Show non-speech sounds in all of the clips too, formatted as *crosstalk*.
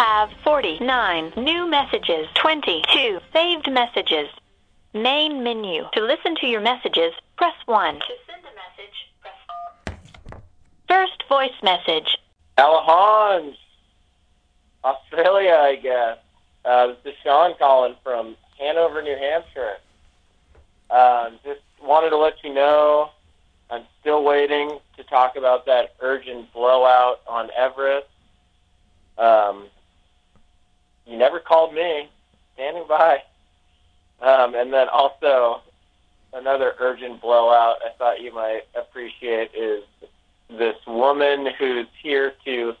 have 49 new messages, 22 saved messages. Main menu. To listen to your messages, press 1. To send a message, press First voice message. Alahans, Australia, I guess. Uh, this is Sean calling from Hanover, New Hampshire. Um, just wanted to let you know I'm still waiting to talk about that urgent blowout on Everest. Um, you never called me. Standing by. Um, and then also another urgent blowout I thought you might appreciate is this woman who's here to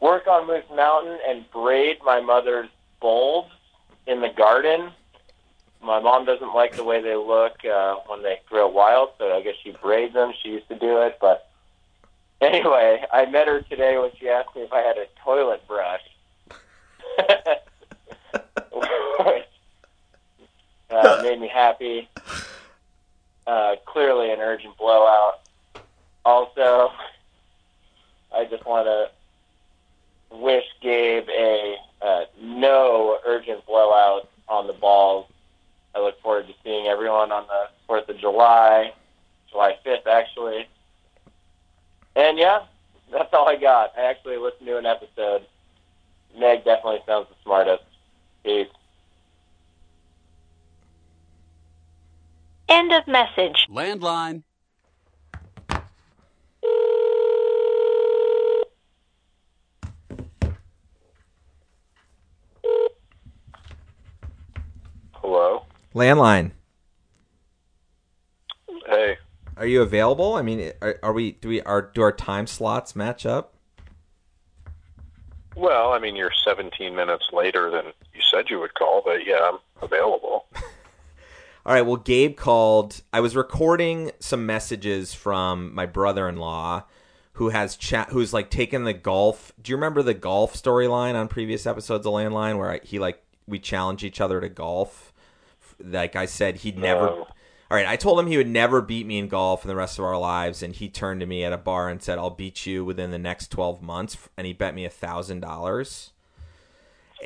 work on Moose Mountain and braid my mother's bulbs in the garden. My mom doesn't like the way they look uh, when they grow wild, so I guess she braids them. She used to do it, but anyway, I met her today when she asked me if I had a toilet brush. *laughs* Uh, made me happy. Uh, clearly an urgent blowout. Also, I just want to wish Gabe a uh, no urgent blowout on the balls. I look forward to seeing everyone on the 4th of July, July 5th, actually. And yeah, that's all I got. I actually listened to an episode. Meg definitely sounds the smartest. Peace. End of message. Landline. Hello. Landline. Hey. Are you available? I mean, are, are we? Do we? Are do our time slots match up? Well, I mean, you're 17 minutes later than you said you would call, but yeah, I'm available. *laughs* All right. Well, Gabe called. I was recording some messages from my brother-in-law, who has chat. Who's like taken the golf. Do you remember the golf storyline on previous episodes of Landline, where I, he like we challenge each other to golf? Like I said, he'd never. All right, I told him he would never beat me in golf in the rest of our lives, and he turned to me at a bar and said, "I'll beat you within the next twelve months," and he bet me a thousand dollars.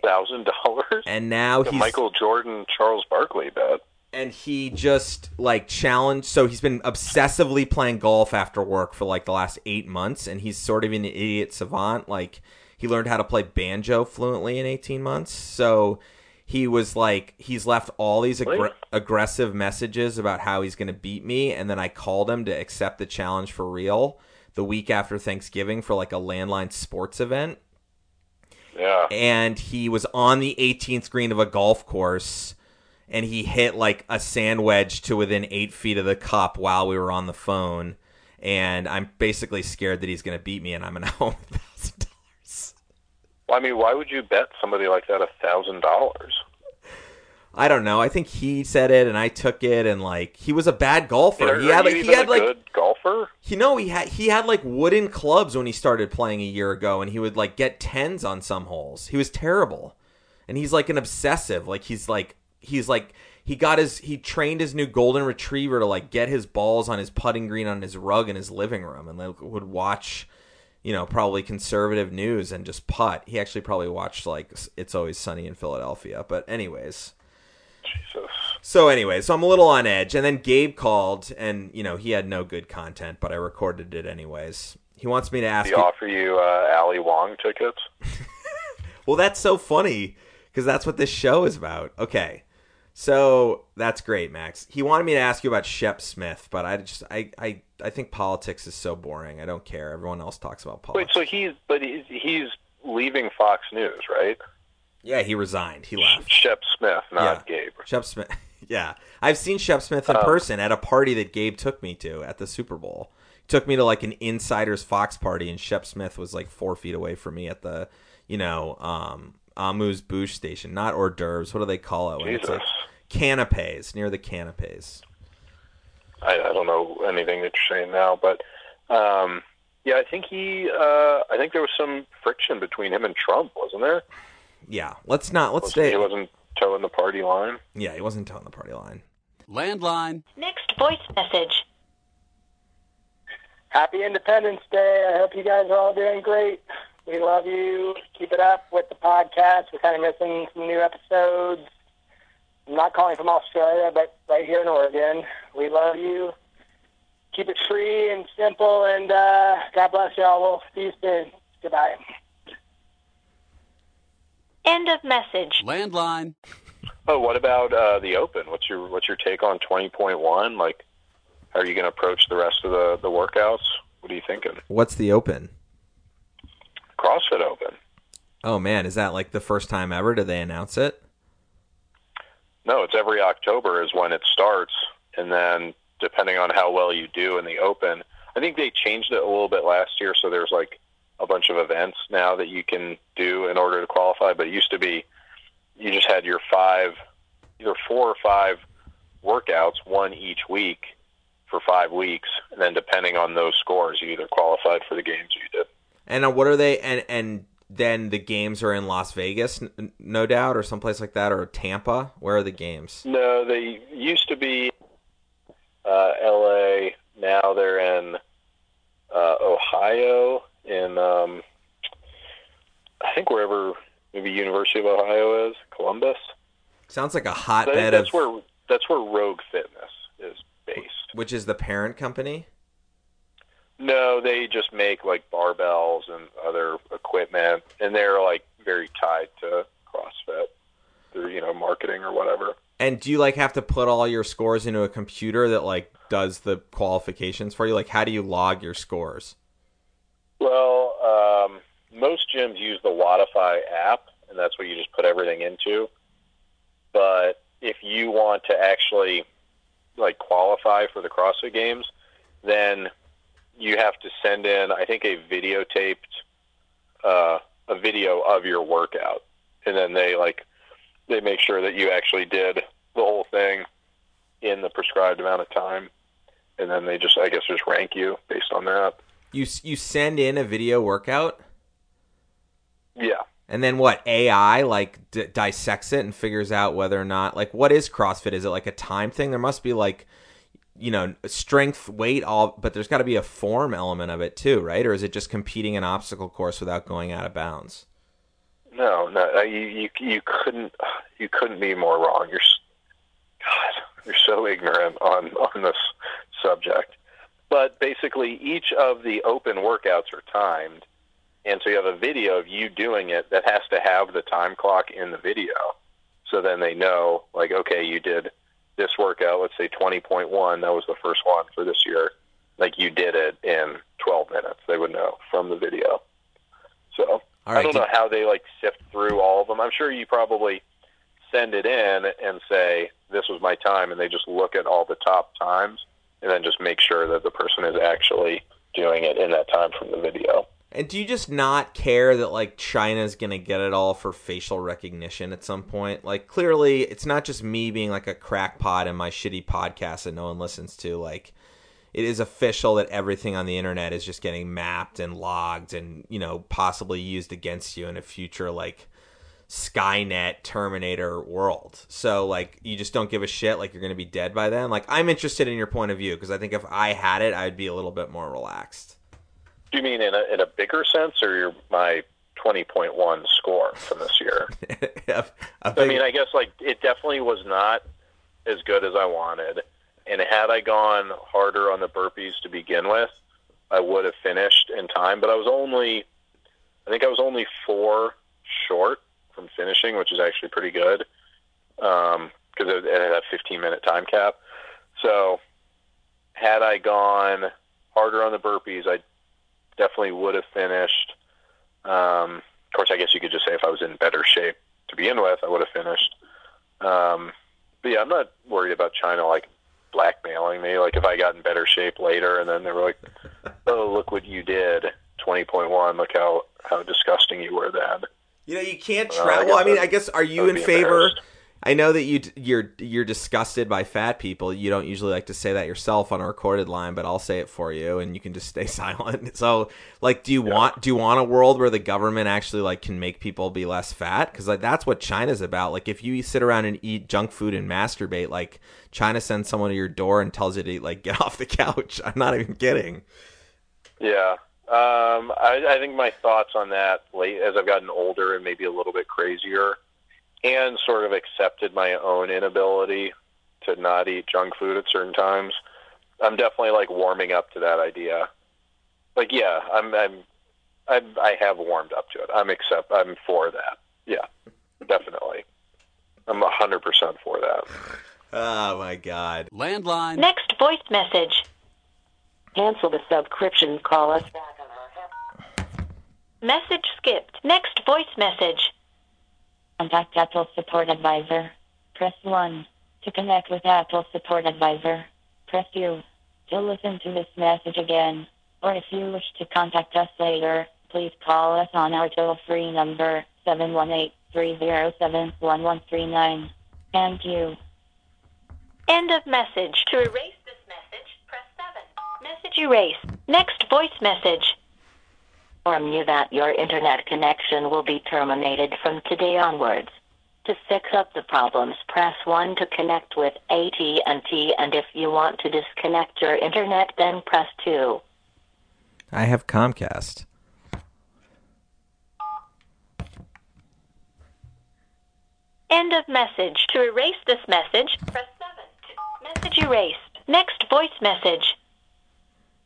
Thousand dollars. And now The he's Michael Jordan, Charles Barkley bet. and he just like challenged. So he's been obsessively playing golf after work for like the last eight months, and he's sort of an idiot savant. Like he learned how to play banjo fluently in eighteen months. So he was like, he's left all these aggr- aggressive messages about how he's going to beat me, and then I called him to accept the challenge for real the week after Thanksgiving for like a landline sports event. Yeah. and he was on the 18th green of a golf course and he hit like a sand wedge to within eight feet of the cup while we were on the phone. And i'm basically scared that he's going to beat me and i'm going to owe him a thousand dollars Well, I mean, why would you bet somebody like that a thousand dollars? i don't know i think he said it and i took it and like he was a bad golfer Are, he had like he had a like good golfer? You know, he had he had like wooden clubs when he started playing a year ago, and he would like get tens on some holes. He was terrible, and he's like an obsessive. Like he's like he's like he got his he trained his new golden retriever to like get his balls on his putting green on his rug in his living room, and like would watch, you know, probably conservative news and just putt. He actually probably watched like It's Always Sunny in Philadelphia, but anyways. Jesus. So anyway, so I'm a little on edge, and then Gabe called, and you know he had no good content, but I recorded it anyways. He wants me to ask. Did he You, offer you uh, Ali Wong tickets? *laughs* well, that's so funny because that's what this show is about. Okay, so that's great, Max. He wanted me to ask you about Shep Smith, but I just I I I think politics is so boring. I don't care. Everyone else talks about politics. Wait, so he's but he's, he's leaving Fox News, right? yeah, he resigned. He left. Shep Smith, not Yeah. Gabe. Shep Smith. *laughs* Yeah, I've seen Shep Smith in Oh. person at a party that Gabe took me to at the Super Bowl. He took me to like an insiders Fox party, and Shep Smith was like four feet away from me at the, you know, um, Amuse Bouche station, not hors d'oeuvres. What do they call it? When it's like canapes near the canapes. I, I don't know anything that you're saying now, but um, yeah, I think he. Uh, I think there was some friction between him and Trump, wasn't there? Yeah, let's not. Let's Was, stay. he wasn't toeing the party line. Yeah, he wasn't telling the party line. Landline. Next voice message. Happy Independence Day. I hope you guys are all doing great. We love you. Keep it up with the podcast. We're kind of missing some new episodes. I'm not calling from Australia, but right here in Oregon. We love you. Keep it free and simple, and uh, God bless y'all. We'll see you soon. Goodbye. End of message. Landline. Oh, what about uh, the Open? What's your what's your take on twenty point one? Like, how are you going to approach the rest of the the workouts? What are you thinking? What's the Open? CrossFit Open. Oh man, is that like the first time ever? Did they announce it? No, it's every October is when it starts, and then depending on how well you do in the Open, I think they changed it a little bit last year, so there's like a bunch of events now that you can do in order to qualify. But it used to be you just had your five, either four or five workouts, one each week for five weeks, and then depending on those scores, you either qualified for the games or you did. And uh, what are they? And and then the games are in Las Vegas, no doubt, or someplace like that, or Tampa. Where are the games? No, they used to be uh, L.A. Now they're in uh, Ohio, in um, I think wherever maybe University of Ohio is, Columbus. Sounds like a hotbed that's of where that's where Rogue Fitness is based. which is the parent company. No, they just make like barbells and other equipment, and they're like very tied to CrossFit through you know marketing or whatever. And do you like have to put all your scores into a computer that like does the qualifications for you? Like, how do you log your scores? Well, um, most gyms use the Wodify app, and that's what you just put everything into. But if you want to actually like qualify for the CrossFit Games, then you have to send in, I think, a videotaped uh, a video of your workout, and then they like they make sure that you actually did the whole thing in the prescribed amount of time, and then they just, I guess, just rank you based on that. You you send in a video workout, Yeah. and then what? AI like d- dissects it and figures out whether or not like what is CrossFit? Is it like a time thing? There must be like you know strength, weight, all, but there's got to be a form element of it too, right? Or is it just competing an obstacle course without going out of bounds? No, no, uh, you you you couldn't *sighs* you couldn't be more wrong. You're God, you're so ignorant on on this subject. But basically, each of the open workouts are timed, and so you have a video of you doing it that has to have the time clock in the video. So then they know, like, okay, you did this workout. Let's say twenty point one. That was the first one for this year. Like you did it in twelve minutes. They would know from the video. So All I don't know how they like sift through all of them. I'm sure you probably send it in and say this was my time, and they just look at all the top times and then just make sure that the person is actually doing it in that time from the video. And do you just not care that like China's gonna get it all for facial recognition at some point? Like clearly, it's not just me being like a crackpot in my shitty podcast that no one listens to. Like it is official that everything on the internet is just getting mapped and logged and you know possibly used against you in a future like Skynet Terminator world. So like you just don't give a shit like you're going to be dead by then. Like I'm interested in your point of view because I think if I had it I'd be a little bit more relaxed. Do you mean in a in a bigger sense, or your my twenty point one score from this year? *laughs* A I big- mean, I guess like it definitely was not as good as I wanted. And had I gone harder on the burpees to begin with, I would have finished in time. But I was only, I think I was only four short from finishing, which is actually pretty good um, because it, it had a 15 minute time cap. So had I gone harder on the burpees, I definitely would have finished. Um, of course, I guess you could just say if I was in better shape to begin with, I would have finished. Um, but yeah, I'm not worried about China like blackmailing me. Like if I got in better shape later, and then they were like, *laughs* "Oh, look what you did, 20.1. Look how how disgusting you were then." You know, you can't travel. guess I mean, I'd- I guess are you in favor? I know that you you're you're disgusted by fat people. You don't usually like to say that yourself on a recorded line, but I'll say it for you, and you can just *laughs* stay silent. *laughs* So, like, do you want do you want a world where the government actually like can make people be less fat? Because like that's what China's about. Like, if you sit around and eat junk food and masturbate, like China sends someone to your door and tells you to like get *laughs* off the couch. I'm not even kidding. Yeah, Um, I, I think my thoughts on that, late as I've gotten older and maybe a little bit crazier, and sort of accepted my own inability to not eat junk food at certain times. I'm definitely like warming up to that idea. Like, yeah, I'm, I'm, I'm I have warmed up to it. I'm accept. I'm for that. Yeah, *laughs* definitely. I'm a hundred percent for that. Oh my god. Landline. Next voice message. Cancel the subscription. Call us back Message skipped. Next voice message. Contact Apple Support Advisor. Press 1. To connect with Apple Support Advisor, press 2. To listen to this message again, or if you wish to contact us later, please call us on our toll-free number 718-307-1139. Thank you. End of message. To erase this message, press 7. Message erase. Next voice message. Inform you that your internet connection will be terminated from today onwards. To fix up the problems, press 1 to connect with AT&T and if you want to disconnect your internet, then press 2. I have Comcast. End of message. To erase this message, press 7. Message erased. Next voice message.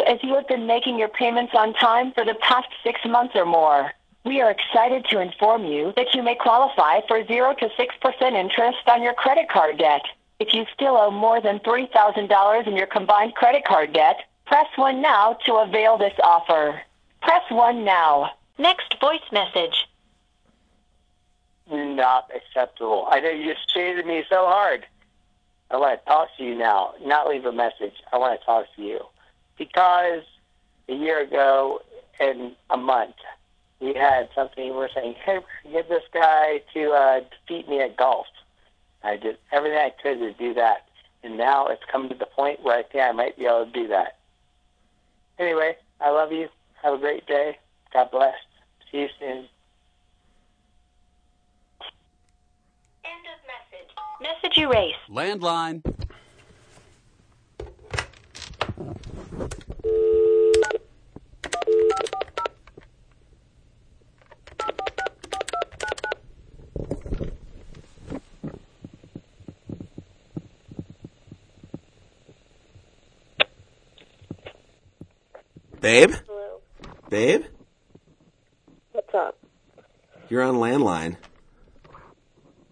As you have been making your payments on time for the past six months or more. We are excited to inform you that you may qualify for 0 to 6% interest on your credit card debt. If you still owe more than $3,000 in your combined credit card debt, press 1 now to avail this offer. Press 1 now. Next voice message. Not acceptable. I know you just cheated me so hard. I want to talk to you now, not leave a message. I want to talk to you. Because a year ago, in a month, we had something, we're saying, hey, get this guy to uh, defeat me at golf. I did everything I could to do that. And now it's come to the point where I think I might be able to do that. Anyway, I love you. Have a great day. God bless. See you soon. End of message. Message erased. Landline. Babe? Hello. Babe? What's up? You're on landline.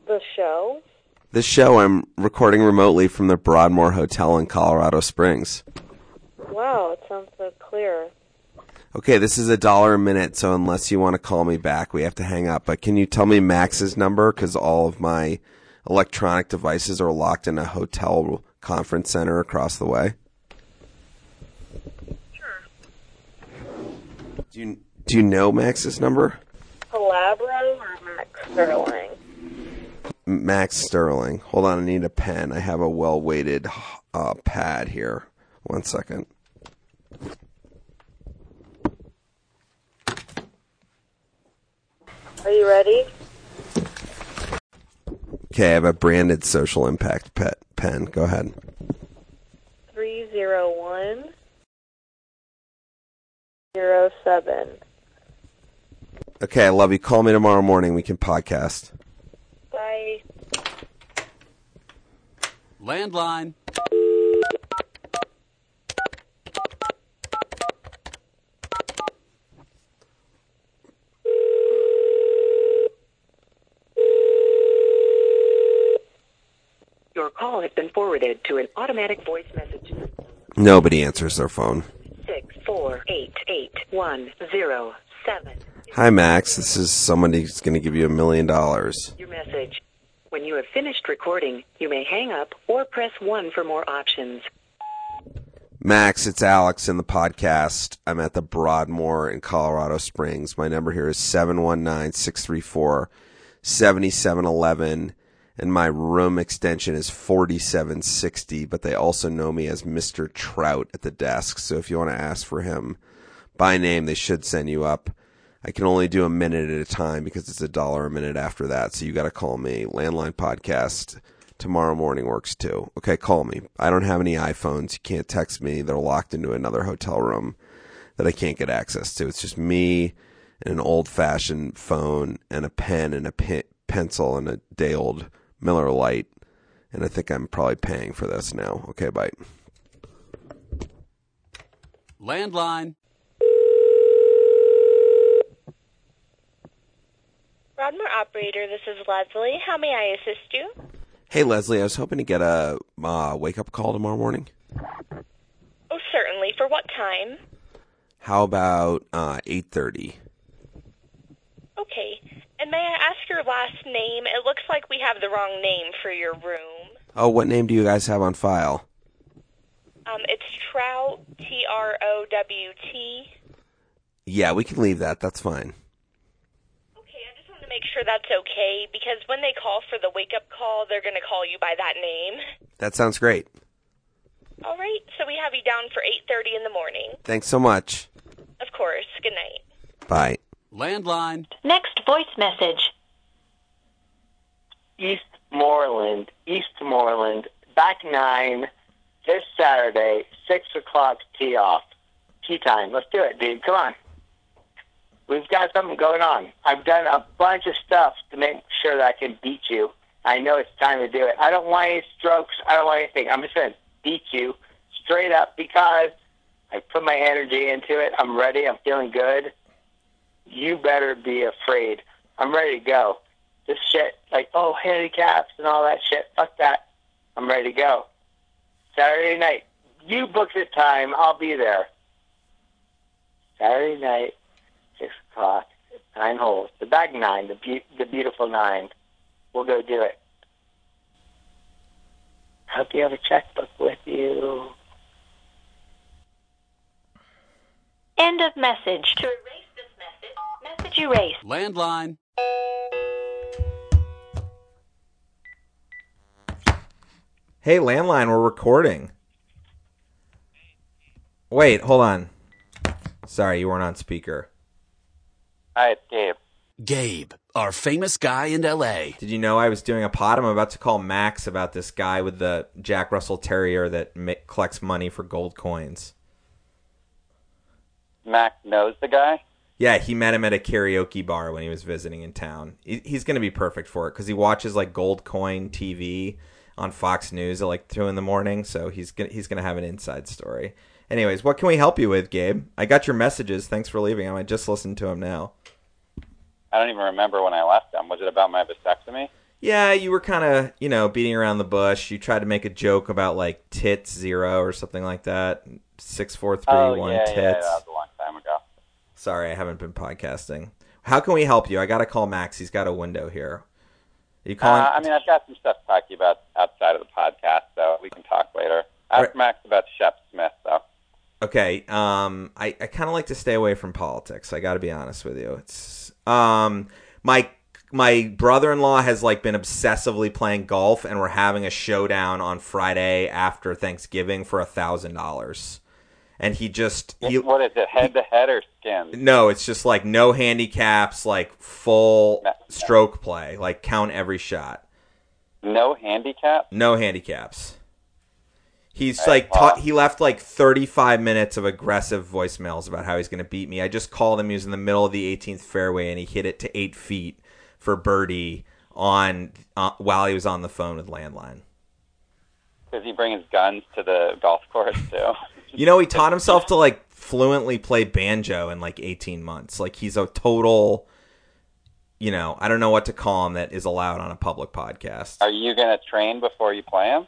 The show? This show I'm recording remotely from the Broadmoor Hotel in Colorado Springs. Wow, it sounds so clear. Okay, this is a dollar a minute, so unless you want to call me back, we have to hang up. But can you tell me Max's number? Because all of my electronic devices are locked in a hotel conference center across the way. Do you, do you know Max's number? Calabro or Max Sterling? Max Sterling. Hold on, I need a pen. I have a well weighted uh, pad here. One second. Are you ready? Okay, I have a branded social impact pet pen. Go ahead. 301 07. Okay, I love you. Call me tomorrow morning. We can podcast. Bye. Landline. Your call has been forwarded to an automatic voice message. Nobody answers their phone. Six four eight eight one zero seven. Hi, Max. This is somebody who's going to give you a million dollars. Your message. When you have finished recording, you may hang up or press 1 for more options. Max, it's Alex in the podcast. I'm at the Broadmoor in Colorado Springs. My number here is 719 634 7711, and my room extension is 4760, but they also know me as Mr. Trout at the desk. So if you want to ask for him by name, they should send you up. I can only do a minute at a time because it's a dollar a minute after that. So you got to call me. Landline podcast tomorrow morning works too. Okay, call me. I don't have any iPhones. You can't text me. They're locked into another hotel room. that I can't get access to. It's just me and an old fashioned phone and a pen and a pe- pencil and a day old Miller Lite. And I think I'm probably paying for this now. Okay, bye. Landline. Broadmoor operator, this is Leslie. How may I assist you? Hey, Leslie, I was hoping to get a uh, wake up call tomorrow morning. Oh, certainly. For what time? How about uh, 8.30? Okay. And may I ask your last name? It looks like we have the wrong name for your room. Oh, what name do you guys have on file? Um, it's Trout, T R O W T. Yeah, we can leave that. That's fine. Okay, I just want to make sure that's okay because when they call for the wake up call, they're going to call you by that name. That sounds great. All right, so we have you down for 8:30 in the morning. Thanks so much. Of course. Good night. Bye. Landline. Next voice message. Eastmoreland, Eastmoreland, back nine, this Saturday, six o'clock tee off. Tea time. Let's do it, dude. Come on. We've got something going on. I've done a bunch of stuff to make sure that I can beat you. I know it's time to do it. I don't want any strokes. I don't want anything. I'm just going to beat you straight up because I put my energy into it. I'm ready. I'm feeling good. You better be afraid. I'm ready to go. This shit, like, oh, handicaps and all that shit. Fuck that. I'm ready to go. Saturday night. You book the time. I'll be there. Saturday night, 6 o'clock, nine holes. The back nine, the, be- the beautiful nine. We'll go do it. Hope you have a checkbook with you. End of message. To erase this message, message. Landline. Hey, landline, we're recording. Wait, hold on. Sorry, you weren't on speaker. Hi, it's Gabe. Gabe, our famous guy in LA. Did you know I was doing a pod? I'm about to call Max about this guy with the Jack Russell Terrier that ma- collects money for gold coins. Max knows the guy. Yeah, he met him at a karaoke bar when he was visiting in town. He- He's going to be perfect for it because he watches like gold coin TV on Fox News at like two in the morning. So he's gonna he's gonna have an inside story. Anyways, what can we help you with, Gabe? I got your messages. Thanks for leaving them. I just listened to them now. I don't even remember when I left them. Was it about my vasectomy? Yeah, you were kind of, you know, beating around the bush. You tried to make a joke about like tits zero or something like that. Six, four, three, oh, one yeah, tits. yeah, that was a long time ago. Sorry, I haven't been podcasting. How can we help you? I got to call Max. He's got a window here. Are you calling? Uh, I mean, I've got some stuff to talk to you about outside of the podcast, so we can talk later. Ask Right. Max about Shep Smith, though. Okay. Um, I, I kind of like to stay away from politics. I got to be honest with you. It's um my my brother-in-law has like been obsessively playing golf, and we're having a showdown on Friday after Thanksgiving for a thousand dollars. And he just he, what is it, head to head or skin? no, it's just like no handicaps, like full stroke play, like count every shot. No handicap? No handicaps. He's Right, like wow. ta- he left like 35 minutes of aggressive voicemails about how he's going to beat me. I just called him. He was in the middle of the 18th fairway and he hit it to eight feet for birdie on uh, while he was on the phone with landline. Does he bring his guns to the golf course, too? *laughs* You know, he taught himself to like fluently play banjo in like 18 months. Like he's a total, you know, I don't know what to call him that is allowed on a public podcast. Are you going to train before you play him?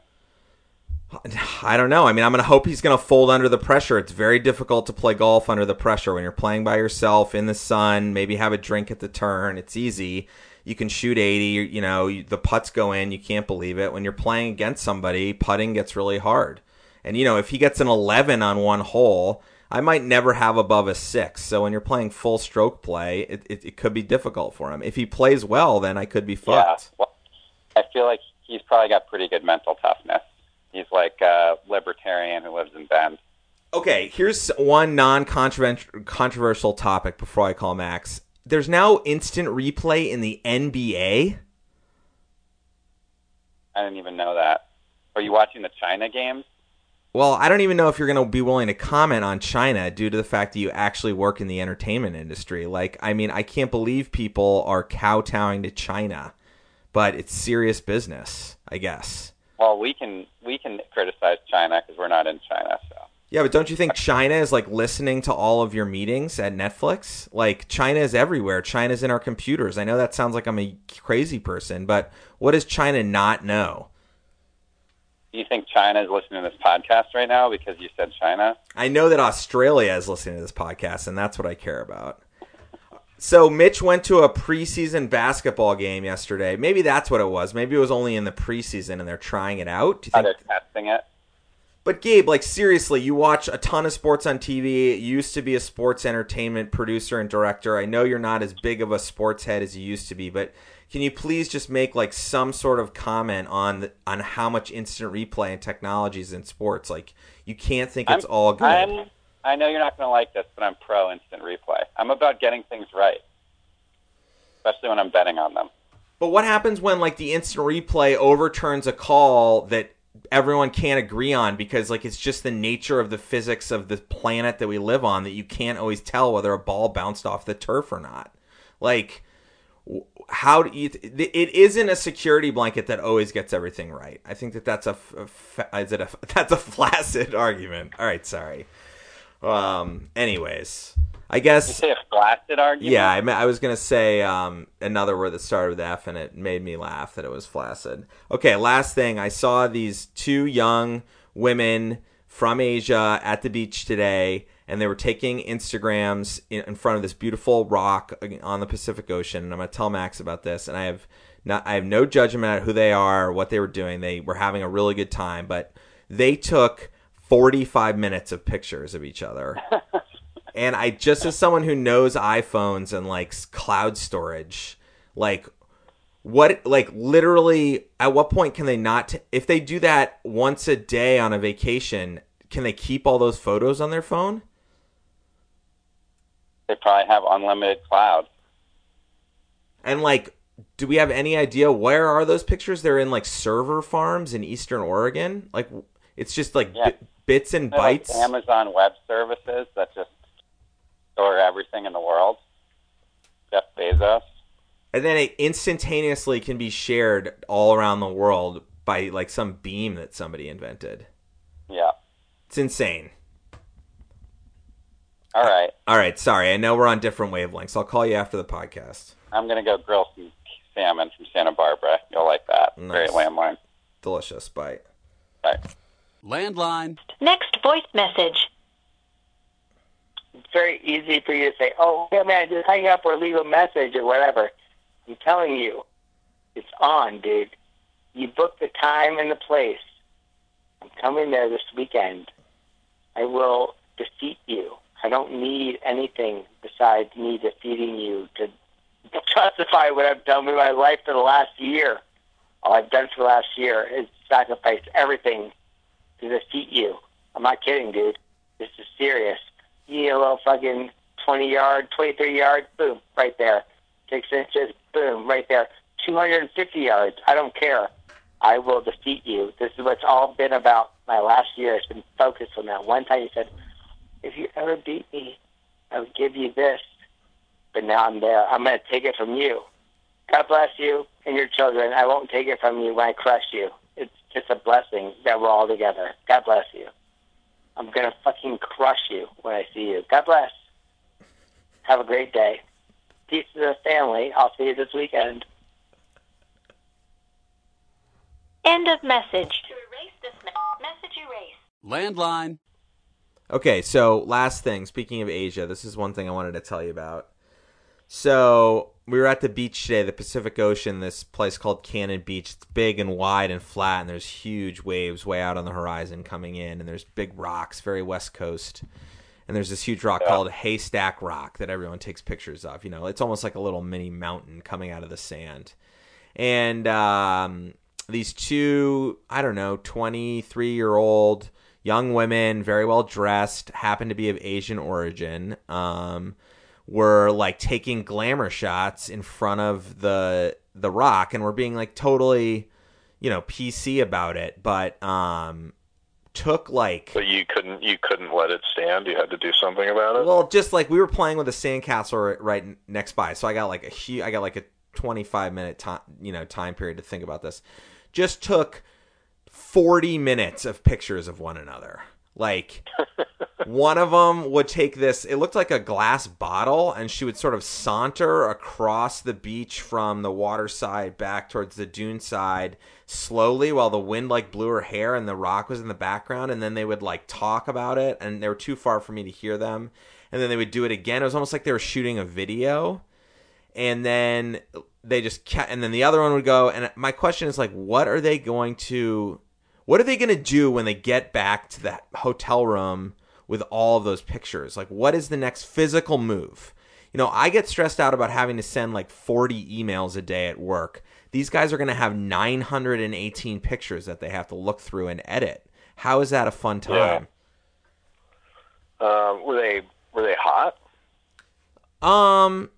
*sighs* I don't know. I mean, I'm going to hope he's going to fold under the pressure. It's very difficult to play golf under the pressure when you're playing by yourself in the sun, maybe have a drink at the turn. It's easy. You can shoot 80, you- you know, the putts go in, you can't believe it. When you're playing against somebody, putting gets really hard. And you know, if he gets an 11 on one hole, I might never have above a 6. So when you're playing full stroke play, it, it, it could be difficult for him. If he plays well, then I could be fucked. Yeah. Well, I feel like he's probably got pretty good mental toughness. He's like a libertarian who lives in Bend. Okay, here's one non-controversial topic before I call Max. There's now instant replay in the NBA. I didn't even know that. Are you watching the China games? Well, I don't even know if you're going to be willing to comment on China due to the fact that you actually work in the entertainment industry. Like, I mean, I can't believe people are kowtowing to China, but it's serious business, I guess. Well, we can we can criticize China because we're not in China. So Yeah, but don't you think China is like listening to all of your meetings at Netflix? Like China is everywhere. China's in our computers. I know that sounds like I'm a crazy person, but what does China not know? Do you think China is listening to this podcast right now because you said China? I know that Australia is listening to this podcast, and that's what I care about. So Mitch went to a preseason basketball game yesterday. Maybe that's what it was. Maybe it was only in the preseason and they're trying it out. Do you Are think? they testing it? But Gabe, like seriously, you watch a ton of sports on TV. You used to be a sports entertainment producer and director. I know you're not as big of a sports head as you used to be, but can you please just make like some sort of comment on the, on how much instant replay and technology is in sports? Like you can't think it's I'm- all good. I'm, I know you're not going to like this, but I'm pro instant replay. I'm about getting things right, especially when I'm betting on them. But what happens when like the instant replay overturns a call that everyone can't agree on because like it's just the nature of the physics of the planet that we live on that you can't always tell whether a ball bounced off the turf or not. Like how do you it isn't a security blanket that always gets everything right. I think that that's a, a fa- is it a *laughs* that's a flaccid argument. All right, sorry. Um anyways, I guess You say a flaccid argument? yeah, I, meant, I was gonna say um, another word that started with F, and it made me laugh that it was flaccid. Okay, last thing, I saw these two young women from Asia at the beach today, and they were taking Instagrams in, in front of this beautiful rock on the Pacific Ocean. And I'm gonna tell Max about this, and I have not, I have no judgment at who they are or what they were doing. They were having a really good time, but they took 45 minutes of pictures of each other. *laughs* And I just as someone who knows iPhones and likes cloud storage, like what like literally at what point can they not t- if they do that once a day on a vacation, can they keep all those photos on their phone? They probably have unlimited cloud. And like do we have any idea where are those pictures? They're in like server farms in eastern Oregon. Like it's just like Yeah. bi- bits and They're like bytes. Amazon Web Services that just store everything in the world. Jeff Bezos. and then it instantaneously can be shared all around the world by like some beam that somebody invented. Yeah. It's insane. All uh, right. All right, sorry. I know we're on different wavelengths. I'll call you after the podcast. I'm going to go grill some salmon from Santa Barbara. You'll like that. Very Nice. landline. Delicious. Bye. Bye. Landline. Next voice message. It's very easy for you to say, "Oh, yeah, man, just hang up or leave a message or whatever." I'm telling you, it's on, dude. You book the time and the place. I'm coming there this weekend. I will defeat you. I don't need anything besides me defeating you to *laughs* justify what I've done with my life for the last year. All I've done for the last year is sacrifice everything to defeat you. I'm not kidding, dude. This is serious. A little fucking 20 yard, 23 yard, boom, right there. Six inches, boom, right there. 250 yards, I don't care. I will defeat you. This is what's all been about my last year. It's been focused on that. One time you said, if you ever beat me, I would give you this. But now I'm there. I'm going to take it from you. God bless you and your children. I won't take it from you when I crush you. It's just a blessing that we're all together. God bless you. I'm going to fucking crush you when I see you. God bless. Have a great day. Peace to the family. I'll see you this weekend. End of message. To erase this me- message, erase. Landline. Okay, so last thing. Speaking of Asia, this is one thing I wanted to tell you about. So we were at the beach today, the Pacific Ocean, this place called Cannon Beach. It's big and wide and flat, and there's huge waves way out on the horizon coming in, and there's big rocks, very west coast. And there's this huge rock called Haystack Rock that everyone takes pictures of. You know, it's almost like a little mini mountain coming out of the sand. And um, these two, I don't know, 23 year old young women, very well dressed, happen to be of Asian origin, um, were like taking glamour shots in front of the the rock, and were being like totally, you know, PC about it. But um, took like But you couldn't you couldn't let it stand. You had to do something about it. Well, just like we were playing with a sandcastle right, right next by, so I got like a huge, I got like a 25 minute time, you know, time period to think about this. Just took 40 minutes of pictures of one another. Like one of them would take this, it looked like a glass bottle, and she would sort of saunter across the beach from the water side back towards the dune side slowly while the wind like blew her hair and the rock was in the background. And then they would like talk about it, and they were too far for me to hear them. And then they would do it again. It was almost like they were shooting a video and then they just kept, and then the other one would go and my question is like what are they going to what are they going to do when they get back to that hotel room with all of those pictures? Like what is the next physical move? You know i get stressed out about having to send like 40 emails a day at work. These guys are going to have 918 pictures that they have to look through and edit. How is that a fun time? Um, were they were they hot? Um,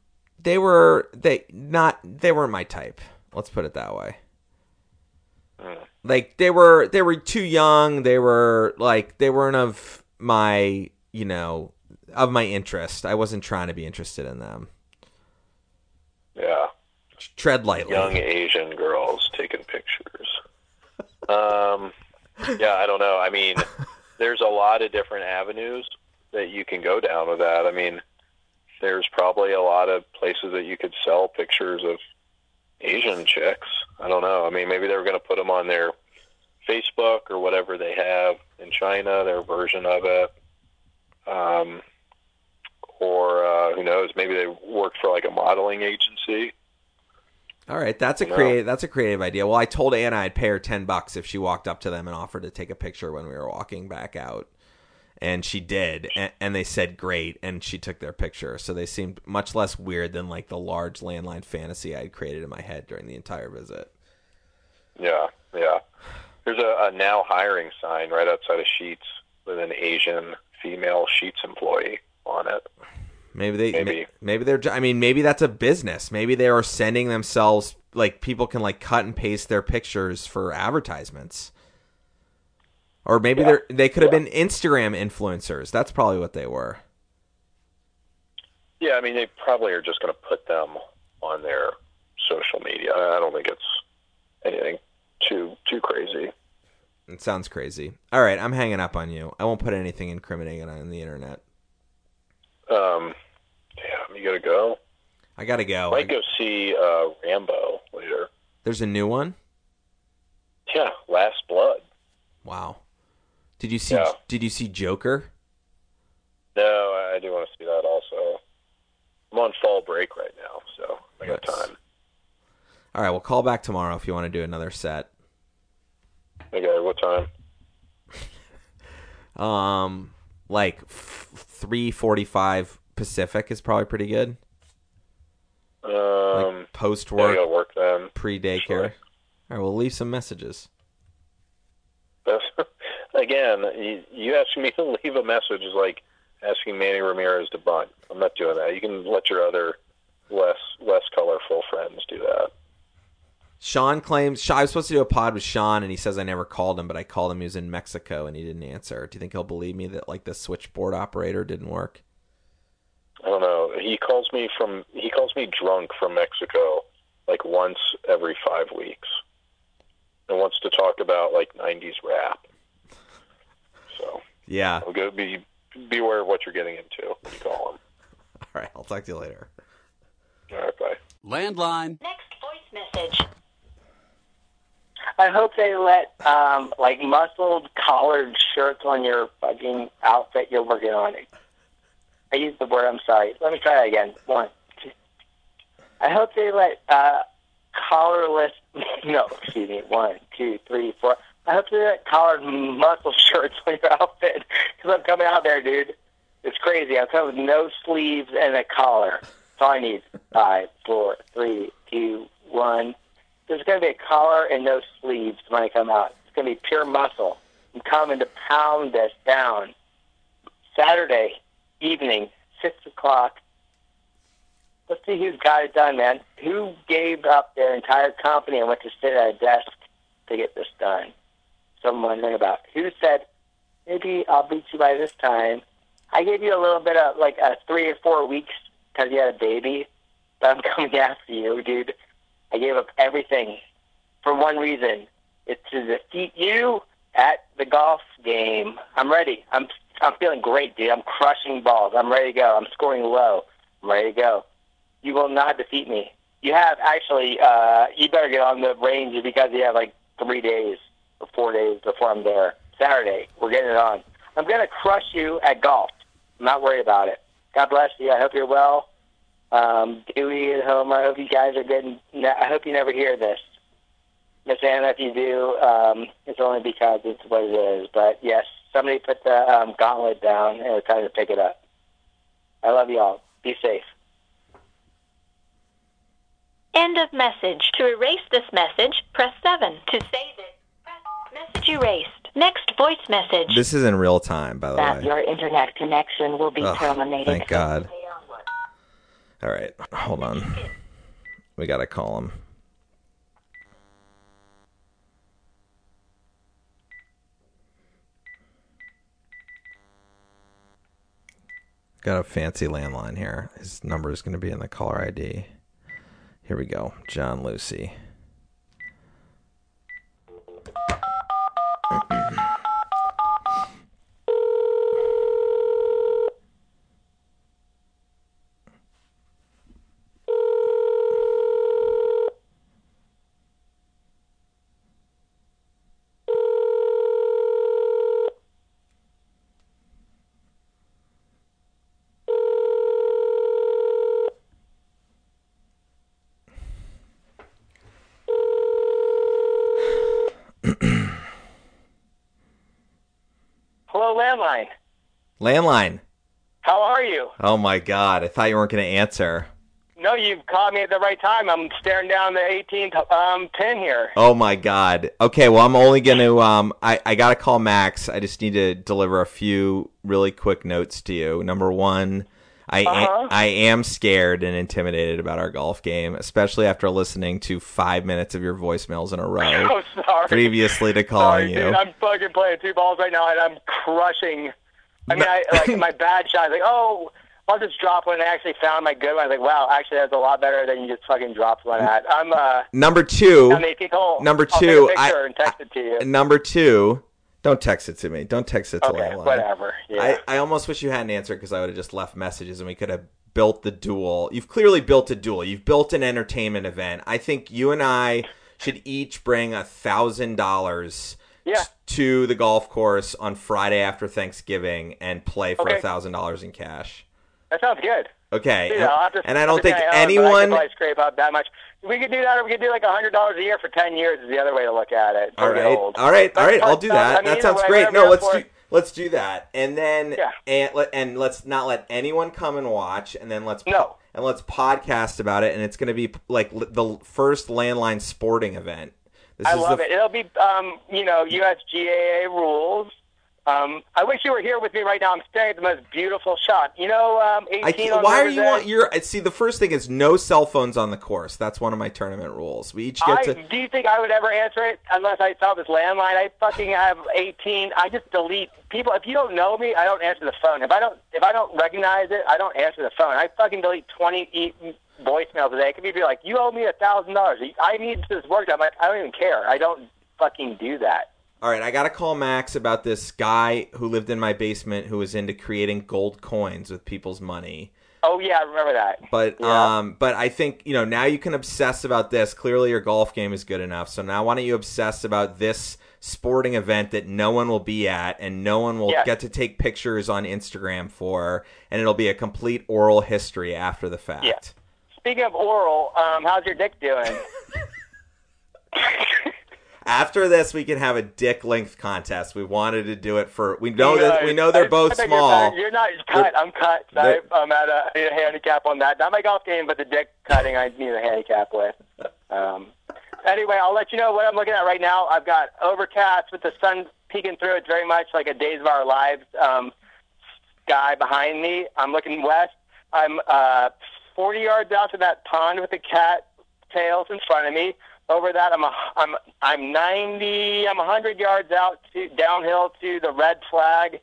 they were they not they weren't my type. Let's put it that way. Like they were they were too young. They were like they weren't of my you know of my interest. I wasn't trying to be interested in them. Yeah. Tread lightly. Young Asian girls taking pictures. Um, yeah, I don't know. I mean, *laughs* there's a lot of different avenues that you can go down with that. I mean, there's probably a lot of places that you could sell pictures of Asian chicks. Don't know. I mean, maybe they were going to put them on their Facebook or whatever they have in China, their version of it. Um, or uh, who knows? Maybe they worked for like a modeling agency. All right, that's a creative that's a creative idea. Well, I told Anna I'd pay her 10 bucks if she walked up to them and offered to take a picture when we were walking back out. And she did, and, and they said great, and she took their picture. So they seemed much less weird than like the large landline fantasy I had created in my head during the entire visit. Yeah, yeah. There's a, a now hiring sign right outside of Sheetz with an Asian female Sheetz employee on it. Maybe they Maybe. maybe, they're I mean maybe that's a business. Maybe they are sending themselves like people can like cut and paste their pictures for advertisements. Or maybe they're they could have been Instagram influencers. That's probably what they were. Yeah, I mean they probably are just going to put them on their social media. I don't think it's anything too too crazy. It sounds crazy. All right, I'm hanging up on you. I won't put anything incriminating on the internet. Um, damn, you got to go. I gotta go. I Might go see uh, Rambo later. There's a new one. Yeah, Last Blood. Wow. Did you see? Yeah. Did you see Joker? No, I do want to see that also. I'm on fall break right now, so I got Nice. time. All right, we'll call back tomorrow if you want to do another set. Time? Um, like three forty-five Pacific is probably pretty good. Um, post work, gotta work then. pre daycare. All right, we'll leave some messages. *laughs* Again, you, you asking me to *laughs* leave a message is like asking Manny Ramirez to bunt. I'm not doing that. You can let your other less less colorful friends do that. Sean claims I was supposed to do a pod with Sean, and he says I never called him, but I called him. He was in Mexico, and he didn't answer. Do you think he'll believe me that like the switchboard operator didn't work? I don't know. He calls me from he calls me drunk from Mexico like once every five weeks, and wants to talk about like '90s rap. So Yeah. I'll go be beware of what you're getting into when you call him. *laughs* All right, I'll talk to you later. All right, bye. Landline. Next voice message. I hope they let um, like muscled collared shirts on your fucking outfit you're working on. I used the word. I'm sorry. Let me try that again. One, two. I hope they let uh, collarless. *laughs* No, excuse me. One, two, three, four. I hope they let collared muscle *laughs* shirts on your outfit because I'm coming out there, dude. It's crazy. I'm coming with no sleeves and a collar. That's all I need. Five, four, three, two, one. There's going to be a collar and no sleeves when I come out. It's going to be pure muscle. I'm coming to pound this down. Saturday evening, 6 o'clock. Let's see who's got it done, man. Who gave up their entire company and went to sit at a desk to get this done? So I'm wondering about who said, maybe I'll beat you by this time. I gave you a little bit of like uh, three or four weeks because you had a baby, but I'm *laughs* coming after you, dude. I gave up everything for one reason: it's to defeat you at the golf game. I'm ready. I'm I'm feeling great, dude. I'm crushing balls. I'm ready to go. I'm scoring low. I'm ready to go. You will not defeat me. You have actually. Uh, you better get on the range because you have like three days or four days before I'm there. Saturday, we're getting it on. I'm gonna crush you at golf. I'm not worried about it. God bless you. I hope you're well. Um, Dewey and Homer, I hope you guys are good. I hope you never hear this. Miss Anna, if you do, um, it's only because it's what it is. But yes, somebody put the um, gauntlet down and it's time to pick it up. I love you all. Be safe. End of message. To erase this message, press 7. To save it, press message erased. Next voice message. This is in real time, by the That way. your internet connection will be Ugh, terminated. thank God. All right, hold on. We gotta call him. Got a fancy landline here. His number is going to be in the caller ID. Here we go. John Lucy. Landline. How are you? Oh my God! I thought you weren't going to answer. No, you've caught me at the right time. I'm staring down the 18th um, pin here. Oh my god. Okay, well I'm only gonna um I, I gotta call Max. I just need to deliver a few really quick notes to you. Number one, I Uh-huh. I am scared and intimidated about our golf game, especially after listening to five minutes of your voicemails in a row *laughs* Oh, sorry. previously to Sorry, calling you. dude. I'm fucking playing two balls right now, and I'm crushing. I mean, I like *laughs* my bad shot. I was like, oh, I'll just drop one. And I actually found my good one. I was like, wow, actually, that's a lot better than you just fucking dropped one at. I'm uh. Number two, I'm 18 hole. number I'll take two, a picture I- and text it to you. number two. Don't text it to me. Don't text it to Okay, whatever. Yeah. I, I almost wish you hadn't answered because I would have just left messages and we could have built the duel. You've clearly built a duel. You've built an entertainment event. I think you and I should each bring a thousand dollars Yeah. to the golf course on Friday after Thanksgiving and play for a Okay. thousand dollars in cash. That sounds good. Okay, Dude, and, I'll have to and I don't think sit down, but I could anyone. probably scrape up that much. We could do that, or we could do like a hundred dollars a year for ten years. Is the other way to look at it. All Don't get right, old. all right, all right. I'll do that. I mean, that either sounds way, great. whatever No, you're let's up do let's do that, and then Yeah. and let and let's not let anyone come and watch, and then let's No. and let's podcast about it, and it's going to be like li- the first landline sporting event. This I love the, it. It'll be, um, you know, USGA rules. Um, I wish you were here with me right now. I'm staring at the most beautiful shot. You know, um, 18 I why are you on? You're see. The first thing is no cell phones on the course. That's one of my tournament rules. We each get I, to. do you think I would ever answer it unless I saw this landline? I fucking have 18. I just delete people. If you don't know me, I don't answer the phone. If I don't, if I don't recognize it, I don't answer the phone. I fucking delete 20 e- voicemails a day. It could be like, you owe me a thousand dollars. I need this work. I'm like, I don't even care. I don't fucking do that. All right, I got to call Max about this guy who lived in my basement who was into creating gold coins with people's money. Oh yeah, I remember that. But Yeah. um, but I think you know now you can obsess about this. Clearly, your golf game is good enough. So now, why don't you obsess about this sporting event that no one will be at and no one will get to take pictures on Instagram for, and it'll be a complete oral history after the fact. Yeah. Speaking of oral, um, how's your dick doing? *laughs* After this, we can have a dick length contest. We wanted to do it for. We know that we know they're I- both I small. You're, not you're not cut. I'm cut. I, I'm at a, a handicap on that. Not my golf game, but the dick cutting I need a handicap with. Um, anyway, I'll let you know what I'm looking at right now. I've got overcast with the sun peeking through. It's very much like a Days of Our Lives um, sky behind me. I'm looking west. I'm uh, 40 yards out to that pond with the cat tails in front of me. over that, I'm a, I'm I'm 90. I'm 100 yards out to downhill to the red flag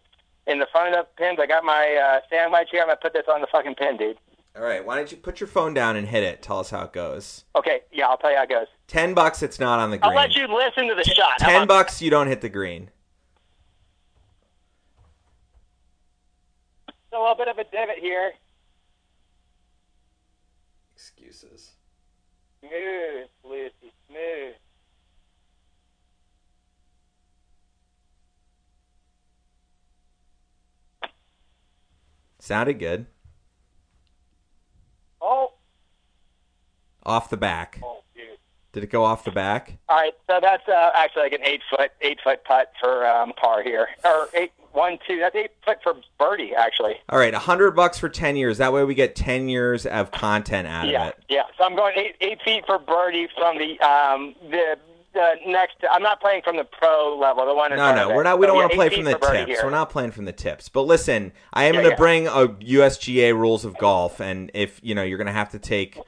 in the front of the pins. I got my uh, standby here. I'm gonna put this on the fucking pin, dude. All right, why don't you put your phone down and hit it? Tell us how it goes. Okay, yeah, I'll tell you how it goes. Ten bucks, it's not on the green. I'll let you listen to the shot. Ten about- bucks, you don't hit the green. a little bit of a divot here. Excuses. Smooth, Lucy, smooth. Sounded good. Oh, Off the back. oh, dude. Did it go off the back? All right, so that's uh, actually like an eight foot, eight foot putt for um, par here, or eight one two. That's eight foot for birdie, actually. All right, a hundred bucks for ten years. That way, we get ten years of content out yeah, of it. yeah. So I'm going eight eight feet for birdie from the um the the next. I'm not playing from the pro level, the one in No, no, we're not. We So, don't yeah, want to play from the tips. here. We're not playing from the tips. But listen, I am Yeah, going to bring a USGA rules of golf, and if you know, you're going to have to take.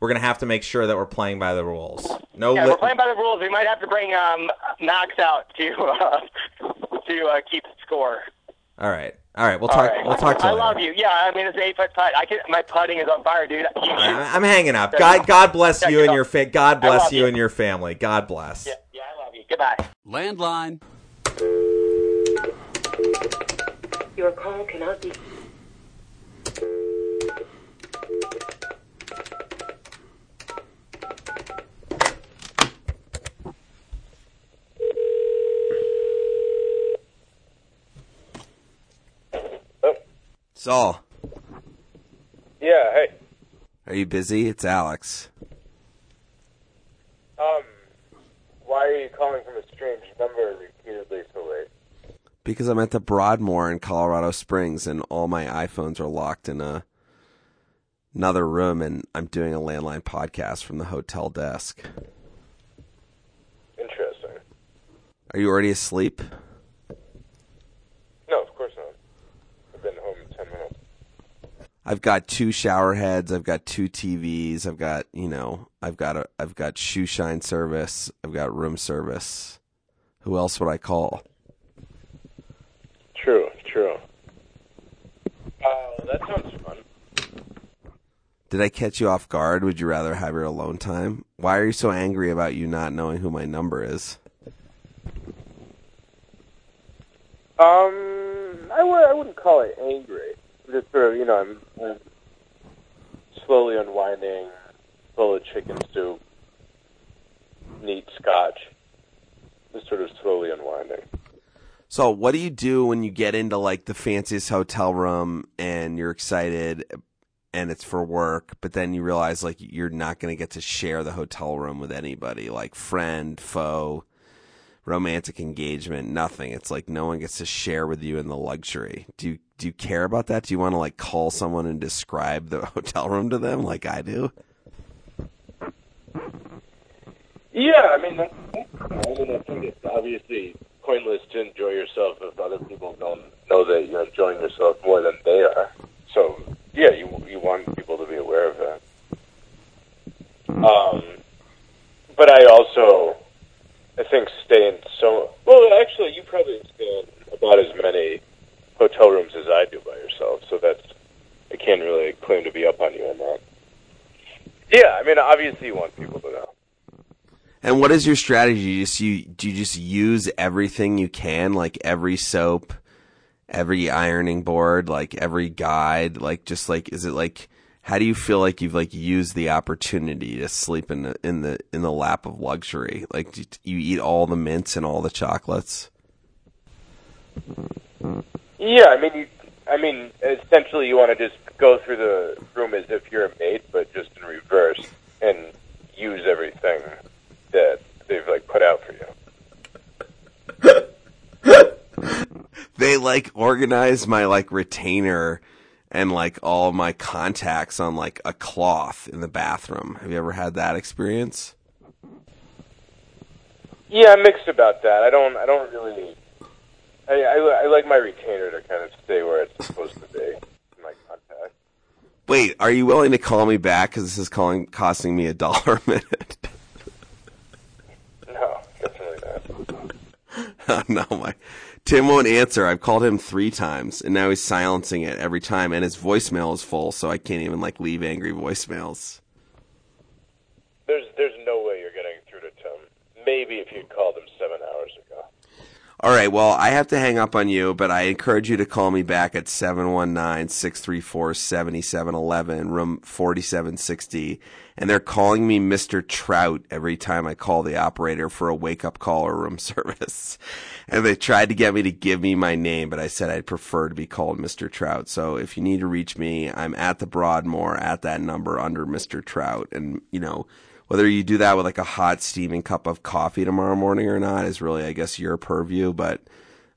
We're going to have to make sure that we're playing by the rules. No, Yeah, li- we're playing by the rules. We might have to bring um Max out to uh, to uh, keep the score. all right, all right. We'll talk. right. We'll talk to I you later. love you. Yeah, I mean it's an eight foot putt. I can, my putting is on fire, dude. You All I'm hanging up. Check God. God bless you and your fa- God bless you you. and your family. God bless. Yeah, yeah, I love you. Goodbye. Landline. Your call cannot be. Saul, Yeah, hey. are you busy? It's Alex. Um, why are you calling from a strange number repeatedly so late? Because I'm at the Broadmoor in Colorado Springs and all my iPhones are locked in a another room and I'm doing a landline podcast from the hotel desk. Interesting. Are you already asleep? No, of course not. I've been home in ten minutes. I've got two shower heads, I've got two TVs, I've got, you know, I've got a I've got shoe shine service, I've got room service. Who else would I call? True, true. Oh, that sounds fun. Did I catch you off guard? Would you rather have your alone time? Why are you so angry about you not knowing who my number is? Um, I w- I wouldn't call it angry. Just sort of, you know, I'm, I'm slowly unwinding bowl of chicken soup, neat scotch. Just sort of slowly unwinding. So, what do you do when you get into like the fanciest hotel room and you're excited and it's for work, but then you realize like you're not going to get to share the hotel room with anybody, like friend, foe, romantic engagement, nothing. It's like no one gets to share with you in the luxury. Do you do you care about that? Do you want to like call someone and describe the *laughs* hotel room to them like I do? Yeah, I mean, that's, I mean, I think it's obviously pointless to enjoy yourself if other people don't know that you're enjoying yourself more than they are. So, yeah, you you want people to be aware of that. Um, but I also, I think, stay in so well. Actually, you probably stay in about as many hotel rooms as I do by yourself. So that's I can't really claim to be up on you on that. Yeah, I mean, obviously, you want people to know. And what is your strategy? You just you do you just use everything you can, like every soap, every ironing board, like every guide, like just like is it like how do you feel like you've like used the opportunity to sleep in the in the in the lap of luxury? Like you eat all the mints and all the chocolates? Yeah, I mean, you, I mean, essentially, you want to just go through the room as if you're a maid, but just in reverse, and use everything that they've like put out for you. *laughs* They like organize my like retainer and like all my contacts on like a cloth in the bathroom. Have you ever had that experience? Yeah, I'm mixed about that. I don't, I don't really. I, I, I like my retainer to kind of stay where it's supposed to be in my contact. Wait, are you willing to call me back? Because this is calling, costing me a dollar a minute. no, definitely not. *laughs* no, my Tim won't answer. I've called him three times, and now he's silencing it every time. And his voicemail is full, so I can't even like leave angry voicemails. There's there's no way you're getting through to Tim. Maybe if you'd called him seven hours ago. All right, well, I have to hang up on you, but I encourage you to call me back at 719-634-7711, room 4760. And they're calling me Mr. Trout every time I call the operator for a wake-up call or room *laughs* service. And they tried to get me to give me my name, but I said I'd prefer to be called Mr. Trout. So if you need to reach me, I'm at the Broadmoor at that number under Mr. Trout. And, you know, whether you do that with like a hot steaming cup of coffee tomorrow morning or not is really, I guess, your purview. But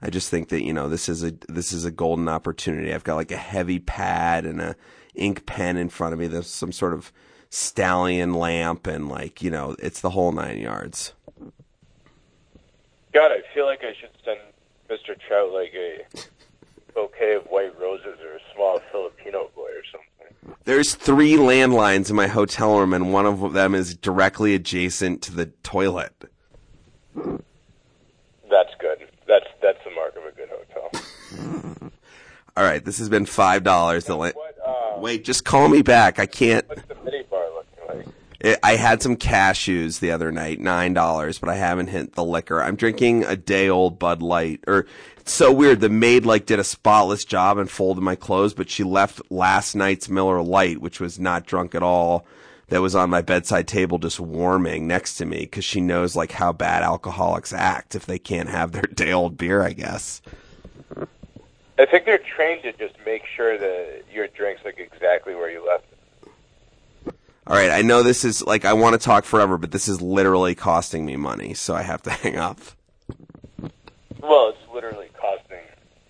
I just think that you know this is a this is a golden opportunity. I've got like a heavy pad and a ink pen in front of me. There's some sort of stallion lamp and like you know it's the whole nine yards. God, I feel like I should send Mr. Trout like a bouquet of white roses or a small something. There's three landlines in my hotel room, and one of them is directly adjacent to the toilet. That's good. That's that's the mark of a good hotel. *laughs* All right, this has been five dollars. The uh, la- wait, just call me back. I can't. What's the mini bar looking like? I had some cashews the other night, nine dollars, but I haven't hit the liquor. I'm drinking a day old Bud Light. Or it's so weird. The maid like did a spotless job and folded my clothes, but she left last night's Miller Lite, which was not drunk at all, that was on my bedside table just warming next to me because she knows like how bad alcoholics act if they can't have their day old beer. I guess. I think they're trained to just make sure that your drink's like exactly where you left it. All right, I know this is like I want to talk forever, but this is literally costing me money, so I have to *laughs* hang up. Well, it's literally costing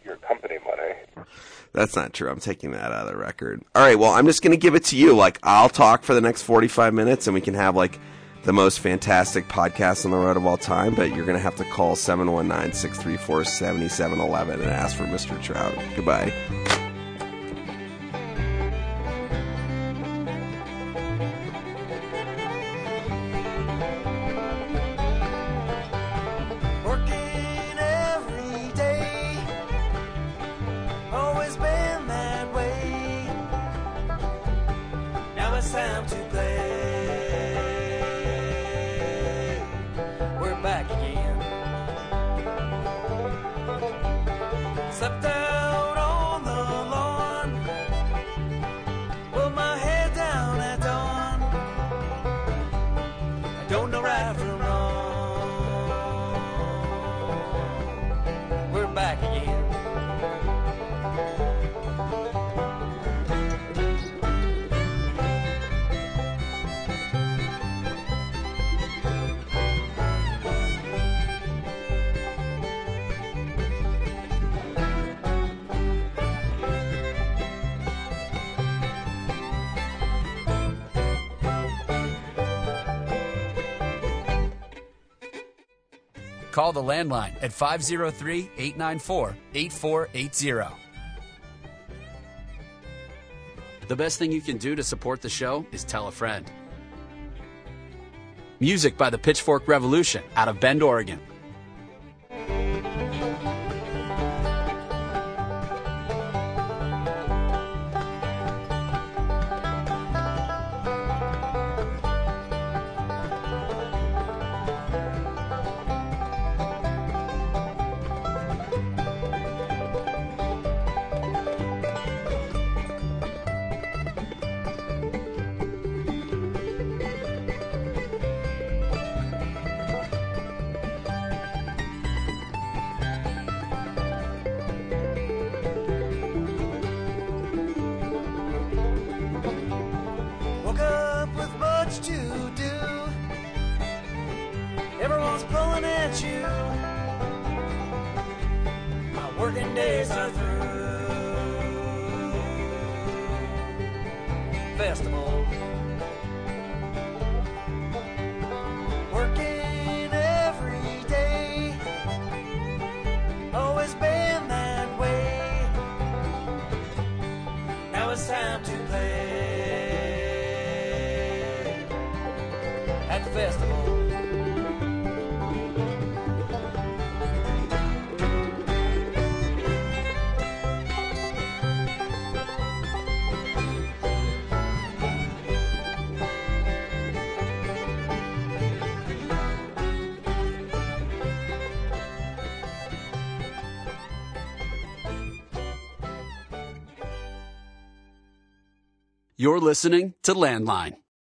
your company money. That's not true. I'm taking that out of the record. All right, well, I'm just going to give it to you. Like, I'll talk for the next 45 minutes and we can have, like, the most fantastic podcast on the road of all time, but you're going to have to call 719 634 7711 and ask for Mr. Trout. Goodbye. Call the landline at 503 894 8480. The best thing you can do to support the show is tell a friend. Music by the Pitchfork Revolution out of Bend, Oregon. You're listening to Landline.